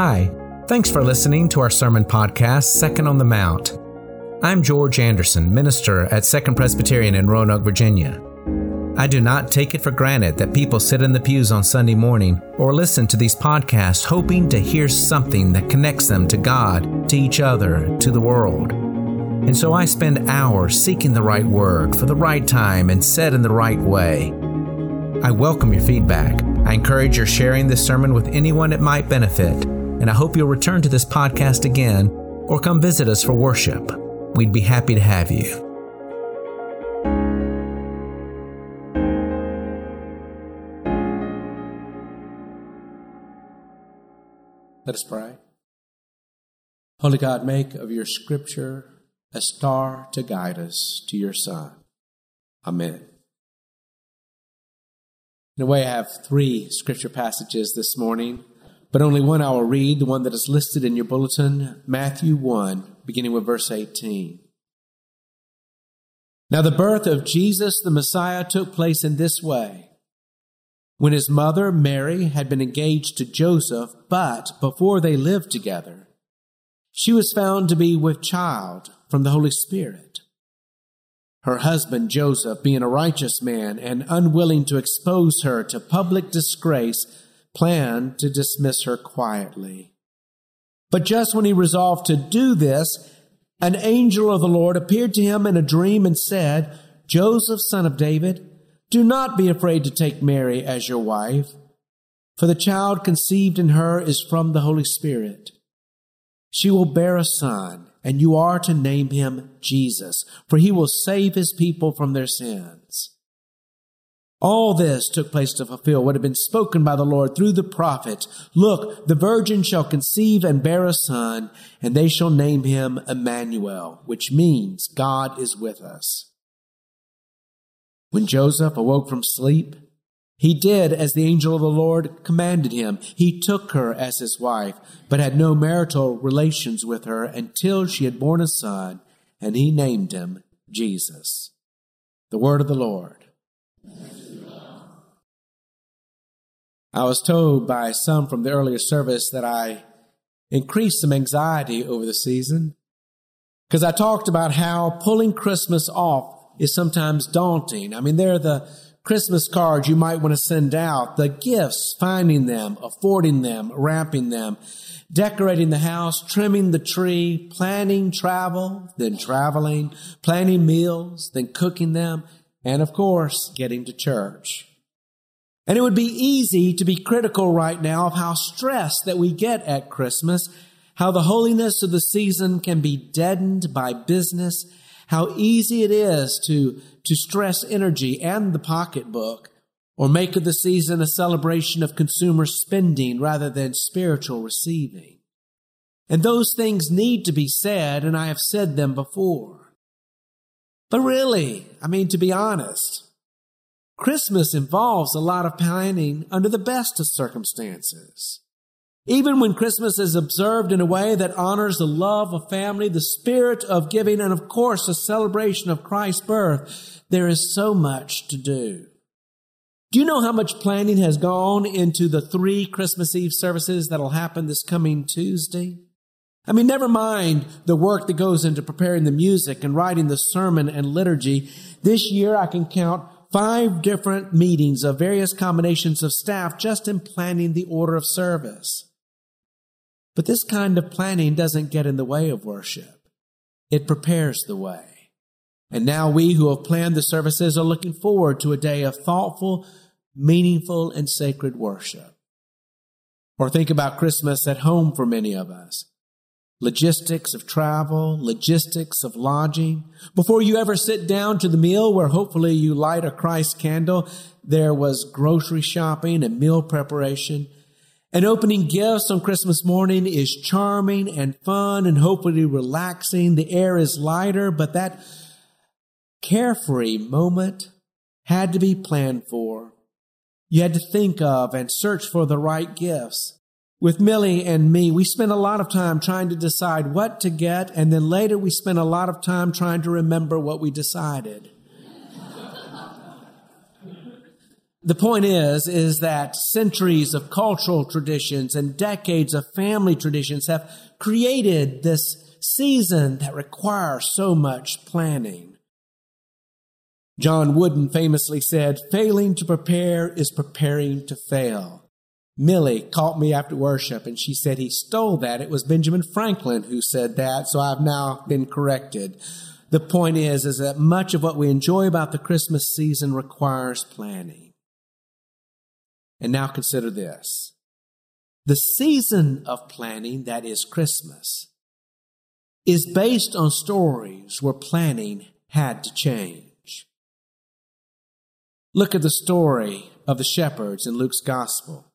Hi, thanks for listening to our sermon podcast, Second on the Mount. I'm George Anderson, minister at Second Presbyterian in Roanoke, Virginia. I do not take it for granted that people sit in the pews on Sunday morning or listen to these podcasts hoping to hear something that connects them to God, to each other, to the world. And so I spend hours seeking the right word for the right time and said in the right way. I welcome your feedback. I encourage your sharing this sermon with anyone it might benefit, and I hope you'll return to this podcast again or come visit us for worship. We'd be happy to have you. Let us pray. Holy God, make of your scripture a star to guide us to your Son. Amen. In a way, I have three scripture passages this morning, but only one I will read, the one that is listed in your bulletin, Matthew 1, beginning with verse 18. Now, the birth of Jesus the Messiah took place in this way. When his mother, Mary, had been engaged to Joseph, but before they lived together, she was found to be with child from the Holy Spirit. Her husband, Joseph, being a righteous man and unwilling to expose her to public disgrace, planned to dismiss her quietly. But just when he resolved to do this, an angel of the Lord appeared to him in a dream and said, Joseph, son of David, do not be afraid to take Mary as your wife, for the child conceived in her is from the Holy Spirit. She will bear a son, and you are to name him Jesus, for he will save his people from their sins. All this took place to fulfill what had been spoken by the Lord through the prophet. Look, the virgin shall conceive and bear a son, and they shall name him Emmanuel, which means God is with us. When Joseph awoke from sleep, he did as the angel of the Lord commanded him. He took her as his wife, but had no marital relations with her until she had borne a son, and he named him Jesus. The word of the Lord. I was told by some from the earlier service that I increased some anxiety over the season because I talked about how pulling Christmas off is sometimes daunting. I mean, there are the Christmas cards you might want to send out, the gifts, finding them, affording them, wrapping them, decorating the house, trimming the tree, planning travel, then traveling, planning meals, then cooking them, and of course, getting to church. And it would be easy to be critical right now of how stressed that we get at Christmas, how the holiness of the season can be deadened by business how easy it is to, to stress energy and the pocketbook or make of the season a celebration of consumer spending rather than spiritual receiving. And those things need to be said, and I have said them before. But really, I mean, to be honest, Christmas involves a lot of planning under the best of circumstances. Even when Christmas is observed in a way that honors the love of family, the spirit of giving, and of course, a celebration of Christ's birth, there is so much to do. Do you know how much planning has gone into the three Christmas Eve services that'll happen this coming Tuesday? I mean, never mind the work that goes into preparing the music and writing the sermon and liturgy. This year I can count five different meetings of various combinations of staff just in planning the order of service. But this kind of planning doesn't get in the way of worship. It prepares the way. And now we who have planned the services are looking forward to a day of thoughtful, meaningful, and sacred worship. Or think about Christmas at home for many of us. Logistics of travel, logistics of lodging. Before you ever sit down to the meal where hopefully you light a Christ candle, there was grocery shopping and meal preparation and opening gifts on Christmas morning is charming and fun and hopefully relaxing. The air is lighter, but that carefree moment had to be planned for. You had to think of and search for the right gifts. With Millie and me, we spent a lot of time trying to decide what to get, and then later we spent a lot of time trying to remember what we decided. the point is, is that centuries of cultural traditions and decades of family traditions have created this season that requires so much planning. John Wooden famously said, failing to prepare is preparing to fail. Millie caught me after worship and she said he stole that. It was Benjamin Franklin who said that, so I've now been corrected. The point is, is that much of what we enjoy about the Christmas season requires planning. And now consider this. The season of planning, that is Christmas, is based on stories where planning had to change. Look at the story of the shepherds in Luke's gospel.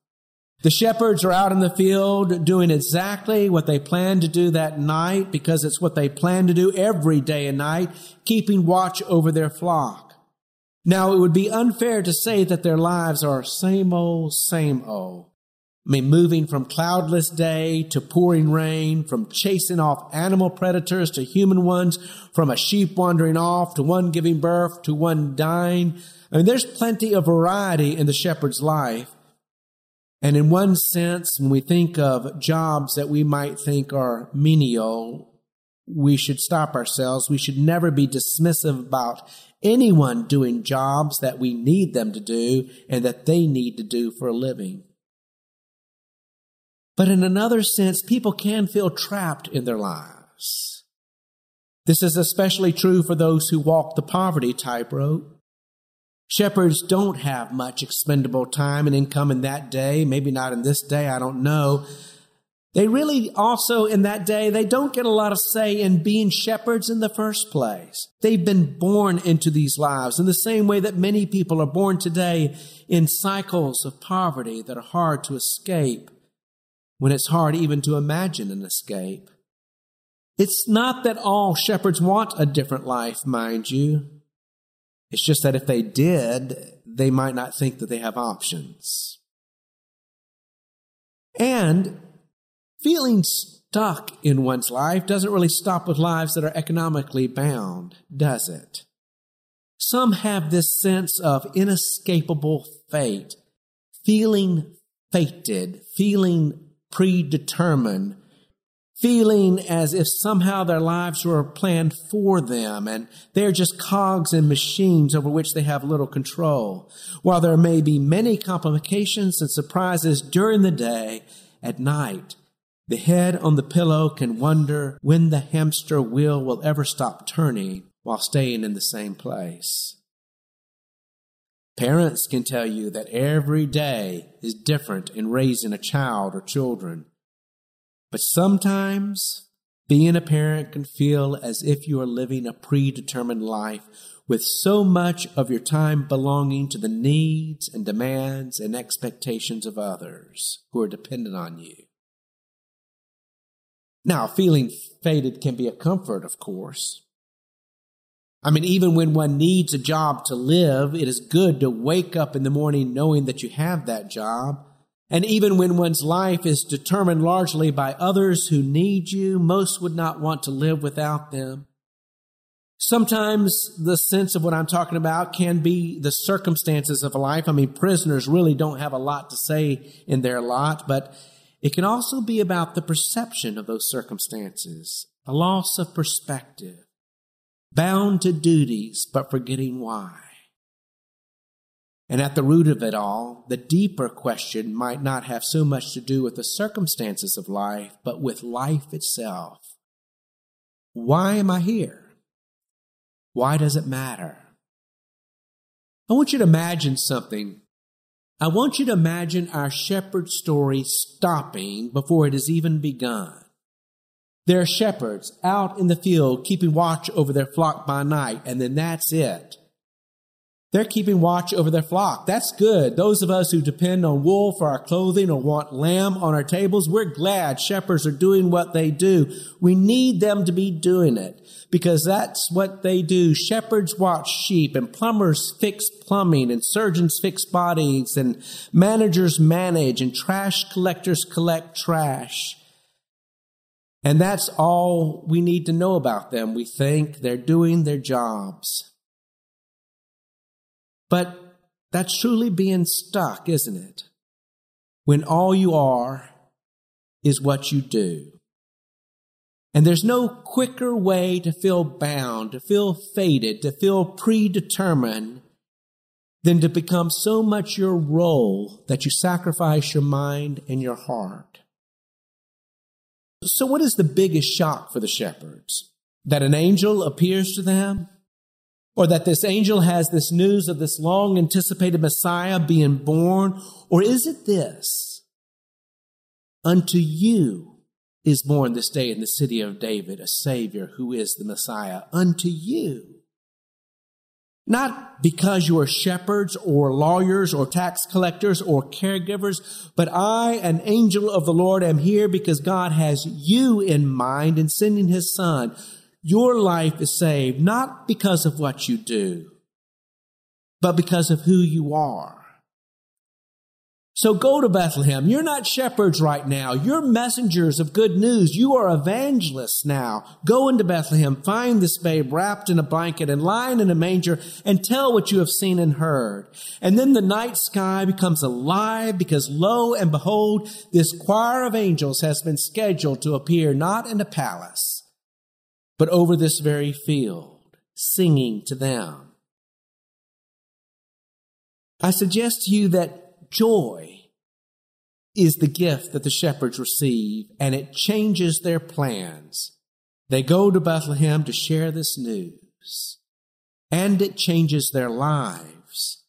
The shepherds are out in the field doing exactly what they planned to do that night because it's what they plan to do every day and night, keeping watch over their flock. Now, it would be unfair to say that their lives are same old, same old. I mean, moving from cloudless day to pouring rain, from chasing off animal predators to human ones, from a sheep wandering off to one giving birth to one dying. I mean, there's plenty of variety in the shepherd's life. And in one sense, when we think of jobs that we might think are menial, we should stop ourselves. We should never be dismissive about anyone doing jobs that we need them to do and that they need to do for a living. But in another sense, people can feel trapped in their lives. This is especially true for those who walk the poverty tightrope. Shepherds don't have much expendable time and income in that day, maybe not in this day, I don't know. They really also in that day, they don't get a lot of say in being shepherds in the first place. They've been born into these lives in the same way that many people are born today in cycles of poverty that are hard to escape when it's hard even to imagine an escape. It's not that all shepherds want a different life, mind you. It's just that if they did, they might not think that they have options. And feeling stuck in one's life doesn't really stop with lives that are economically bound, does it? Some have this sense of inescapable fate, feeling fated, feeling predetermined, feeling as if somehow their lives were planned for them and they're just cogs and machines over which they have little control. While there may be many complications and surprises during the day, at night, the head on the pillow can wonder when the hamster wheel will ever stop turning while staying in the same place. Parents can tell you that every day is different in raising a child or children. But sometimes being a parent can feel as if you are living a predetermined life with so much of your time belonging to the needs and demands and expectations of others who are dependent on you. Now, feeling faded can be a comfort, of course. I mean, even when one needs a job to live, it is good to wake up in the morning knowing that you have that job and even when one's life is determined largely by others who need you, most would not want to live without them. Sometimes the sense of what I'm talking about can be the circumstances of a life. I mean, prisoners really don't have a lot to say in their lot, but it can also be about the perception of those circumstances, a loss of perspective, bound to duties, but forgetting why. And at the root of it all, the deeper question might not have so much to do with the circumstances of life, but with life itself. Why am I here? Why does it matter? I want you to imagine something. I want you to imagine our shepherd story stopping before it has even begun. There are shepherds out in the field keeping watch over their flock by night, and then that's it. They're keeping watch over their flock. That's good. Those of us who depend on wool for our clothing or want lamb on our tables, we're glad shepherds are doing what they do. We need them to be doing it because that's what they do. Shepherds watch sheep and plumbers fix plumbing and surgeons fix bodies and managers manage and trash collectors collect trash. And that's all we need to know about them. We think they're doing their jobs. But That's truly being stuck, isn't it? When all you are is what you do. And there's no quicker way to feel bound, to feel fated, to feel predetermined than to become so much your role that you sacrifice your mind and your heart. So what is the biggest shock for the shepherds? That an angel appears to them? Or that this angel has this news of this long anticipated Messiah being born? Or is it this? Unto you is born this day in the city of David a Savior who is the Messiah. Unto you. Not because you are shepherds or lawyers or tax collectors or caregivers, but I, an angel of the Lord, am here because God has you in mind in sending his son. Your life is saved not because of what you do, but because of who you are. So go to Bethlehem. You're not shepherds right now. You're messengers of good news. You are evangelists now. Go into Bethlehem, find this babe wrapped in a blanket and lying in a manger and tell what you have seen and heard. And then the night sky becomes alive because lo and behold, this choir of angels has been scheduled to appear not in a palace, but over this very field, singing to them. I suggest to you that joy is the gift that the shepherds receive, and it changes their plans. They go to Bethlehem to share this news, and it changes their lives.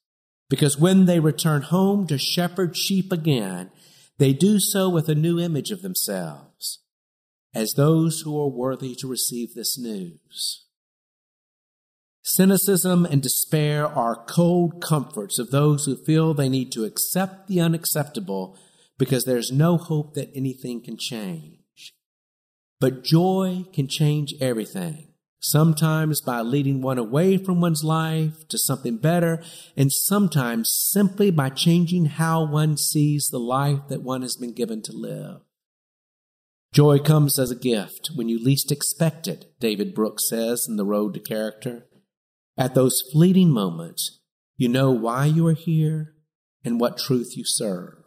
Because when they return home to shepherd sheep again, they do so with a new image of themselves as those who are worthy to receive this news. Cynicism and despair are cold comforts of those who feel they need to accept the unacceptable because there's no hope that anything can change. But joy can change everything, sometimes by leading one away from one's life to something better, and sometimes simply by changing how one sees the life that one has been given to live. Joy comes as a gift when you least expect it, David Brooks says in The Road to Character. At those fleeting moments, you know why you are here and what truth you serve.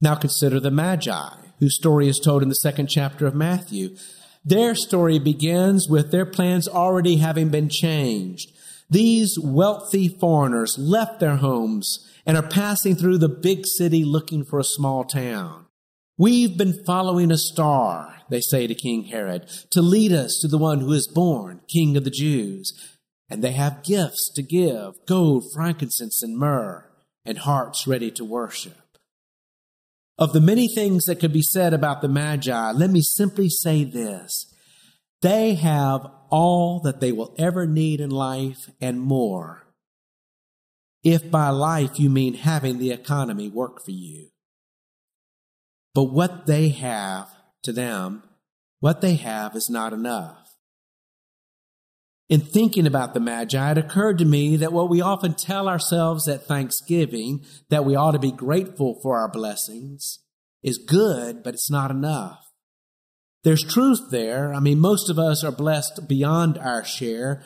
Now consider the Magi, whose story is told in the second chapter of Matthew. Their story begins with their plans already having been changed. These wealthy foreigners left their homes and are passing through the big city looking for a small town. We've been following a star, they say to King Herod, to lead us to the one who is born, King of the Jews. And they have gifts to give, gold, frankincense, and myrrh, and hearts ready to worship. Of the many things that could be said about the Magi, let me simply say this. They have all that they will ever need in life and more. If by life you mean having the economy work for you. But what they have to them, what they have is not enough. In thinking about the Magi, it occurred to me that what we often tell ourselves at Thanksgiving, that we ought to be grateful for our blessings, is good, but it's not enough. There's truth there. I mean, most of us are blessed beyond our share,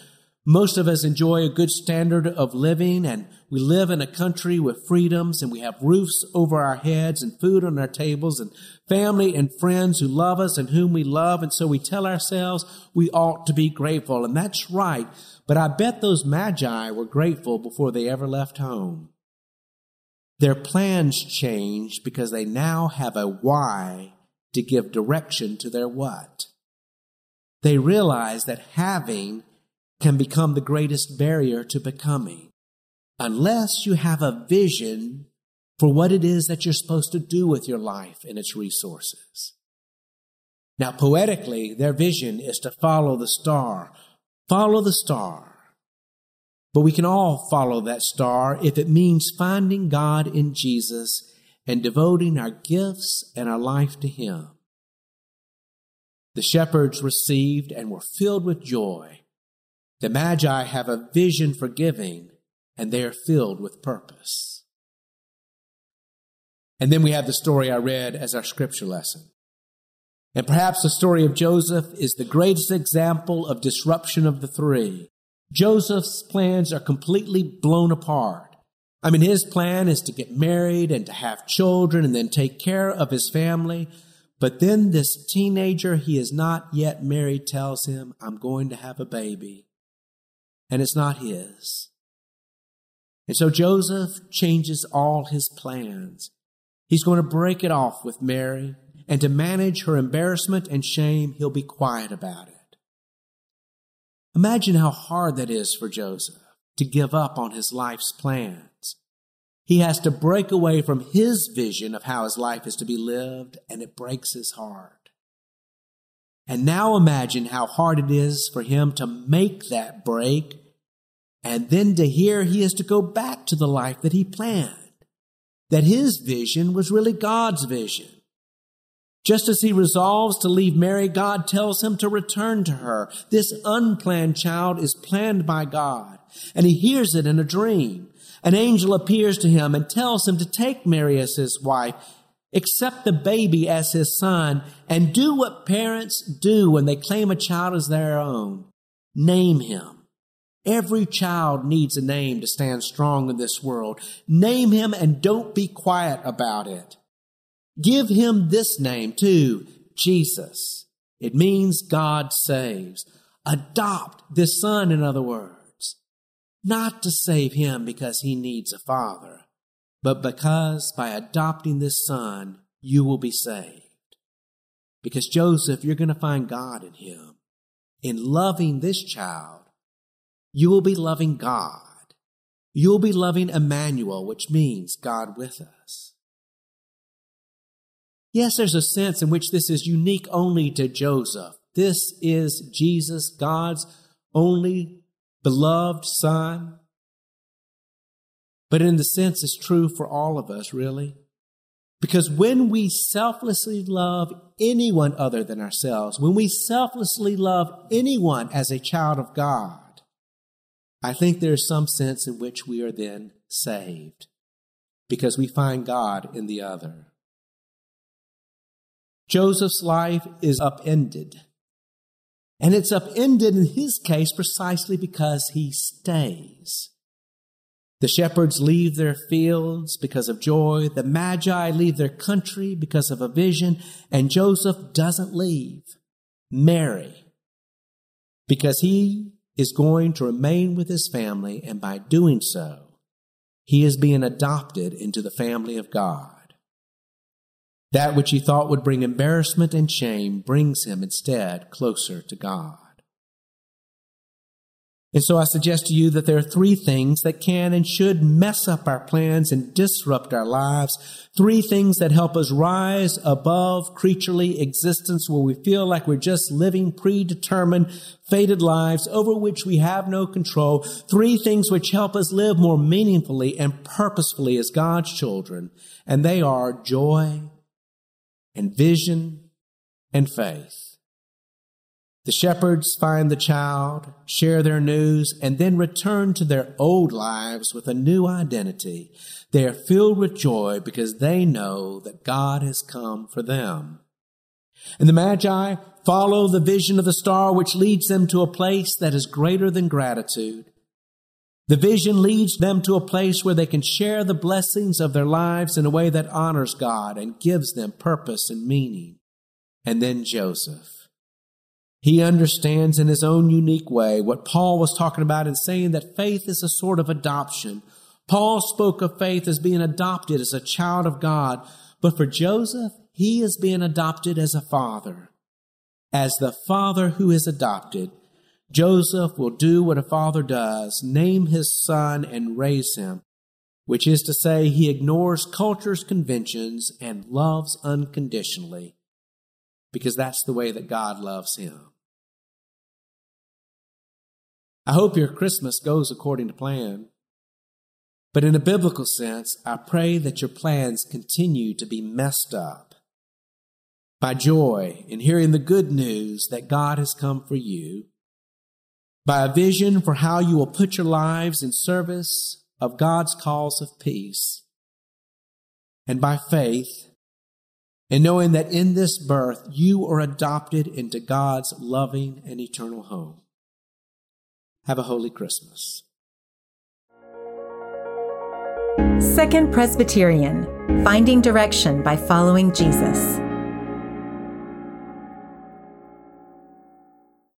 most of us enjoy a good standard of living and we live in a country with freedoms and we have roofs over our heads and food on our tables and family and friends who love us and whom we love. And so we tell ourselves we ought to be grateful. And that's right. But I bet those magi were grateful before they ever left home. Their plans change because they now have a why to give direction to their what. They realize that having can become the greatest barrier to becoming. Unless you have a vision for what it is that you're supposed to do with your life and its resources. Now, poetically, their vision is to follow the star. Follow the star. But we can all follow that star if it means finding God in Jesus and devoting our gifts and our life to Him. The shepherds received and were filled with joy the Magi have a vision for giving, and they are filled with purpose. And then we have the story I read as our scripture lesson. And perhaps the story of Joseph is the greatest example of disruption of the three. Joseph's plans are completely blown apart. I mean, his plan is to get married and to have children and then take care of his family. But then this teenager he is not yet married tells him, I'm going to have a baby. And it's not his. And so Joseph changes all his plans. He's going to break it off with Mary, and to manage her embarrassment and shame, he'll be quiet about it. Imagine how hard that is for Joseph to give up on his life's plans. He has to break away from his vision of how his life is to be lived, and it breaks his heart. And now imagine how hard it is for him to make that break and then to hear he is to go back to the life that he planned, that his vision was really God's vision. Just as he resolves to leave Mary, God tells him to return to her. This unplanned child is planned by God, and he hears it in a dream. An angel appears to him and tells him to take Mary as his wife, accept the baby as his son, and do what parents do when they claim a child as their own. Name him. Every child needs a name to stand strong in this world. Name him and don't be quiet about it. Give him this name too, Jesus. It means God saves. Adopt this son, in other words, not to save him because he needs a father, but because by adopting this son, you will be saved. Because Joseph, you're going to find God in him. In loving this child, you will be loving God. You'll be loving Emmanuel, which means God with us. Yes, there's a sense in which this is unique only to Joseph. This is Jesus, God's only beloved Son. But in the sense, it's true for all of us, really. Because when we selflessly love anyone other than ourselves, when we selflessly love anyone as a child of God, I think there's some sense in which we are then saved because we find God in the other. Joseph's life is upended. And it's upended in his case precisely because he stays. The shepherds leave their fields because of joy. The magi leave their country because of a vision. And Joseph doesn't leave. Mary, because he is going to remain with his family. And by doing so, he is being adopted into the family of God. That which he thought would bring embarrassment and shame brings him instead closer to God. And so I suggest to you that there are three things that can and should mess up our plans and disrupt our lives. Three things that help us rise above creaturely existence where we feel like we're just living predetermined, fated lives over which we have no control. Three things which help us live more meaningfully and purposefully as God's children. And they are joy, and vision and faith. The shepherds find the child, share their news, and then return to their old lives with a new identity. They are filled with joy because they know that God has come for them. And the Magi follow the vision of the star which leads them to a place that is greater than gratitude. The vision leads them to a place where they can share the blessings of their lives in a way that honors God and gives them purpose and meaning. And then Joseph. He understands in his own unique way what Paul was talking about in saying that faith is a sort of adoption. Paul spoke of faith as being adopted as a child of God, but for Joseph, he is being adopted as a father. As the father who is adopted, Joseph will do what a father does name his son and raise him, which is to say, he ignores culture's conventions and loves unconditionally, because that's the way that God loves him. I hope your Christmas goes according to plan. But in a biblical sense, I pray that your plans continue to be messed up by joy in hearing the good news that God has come for you by a vision for how you will put your lives in service of God's cause of peace, and by faith, in knowing that in this birth you are adopted into God's loving and eternal home. Have a holy Christmas. Second Presbyterian Finding Direction by Following Jesus.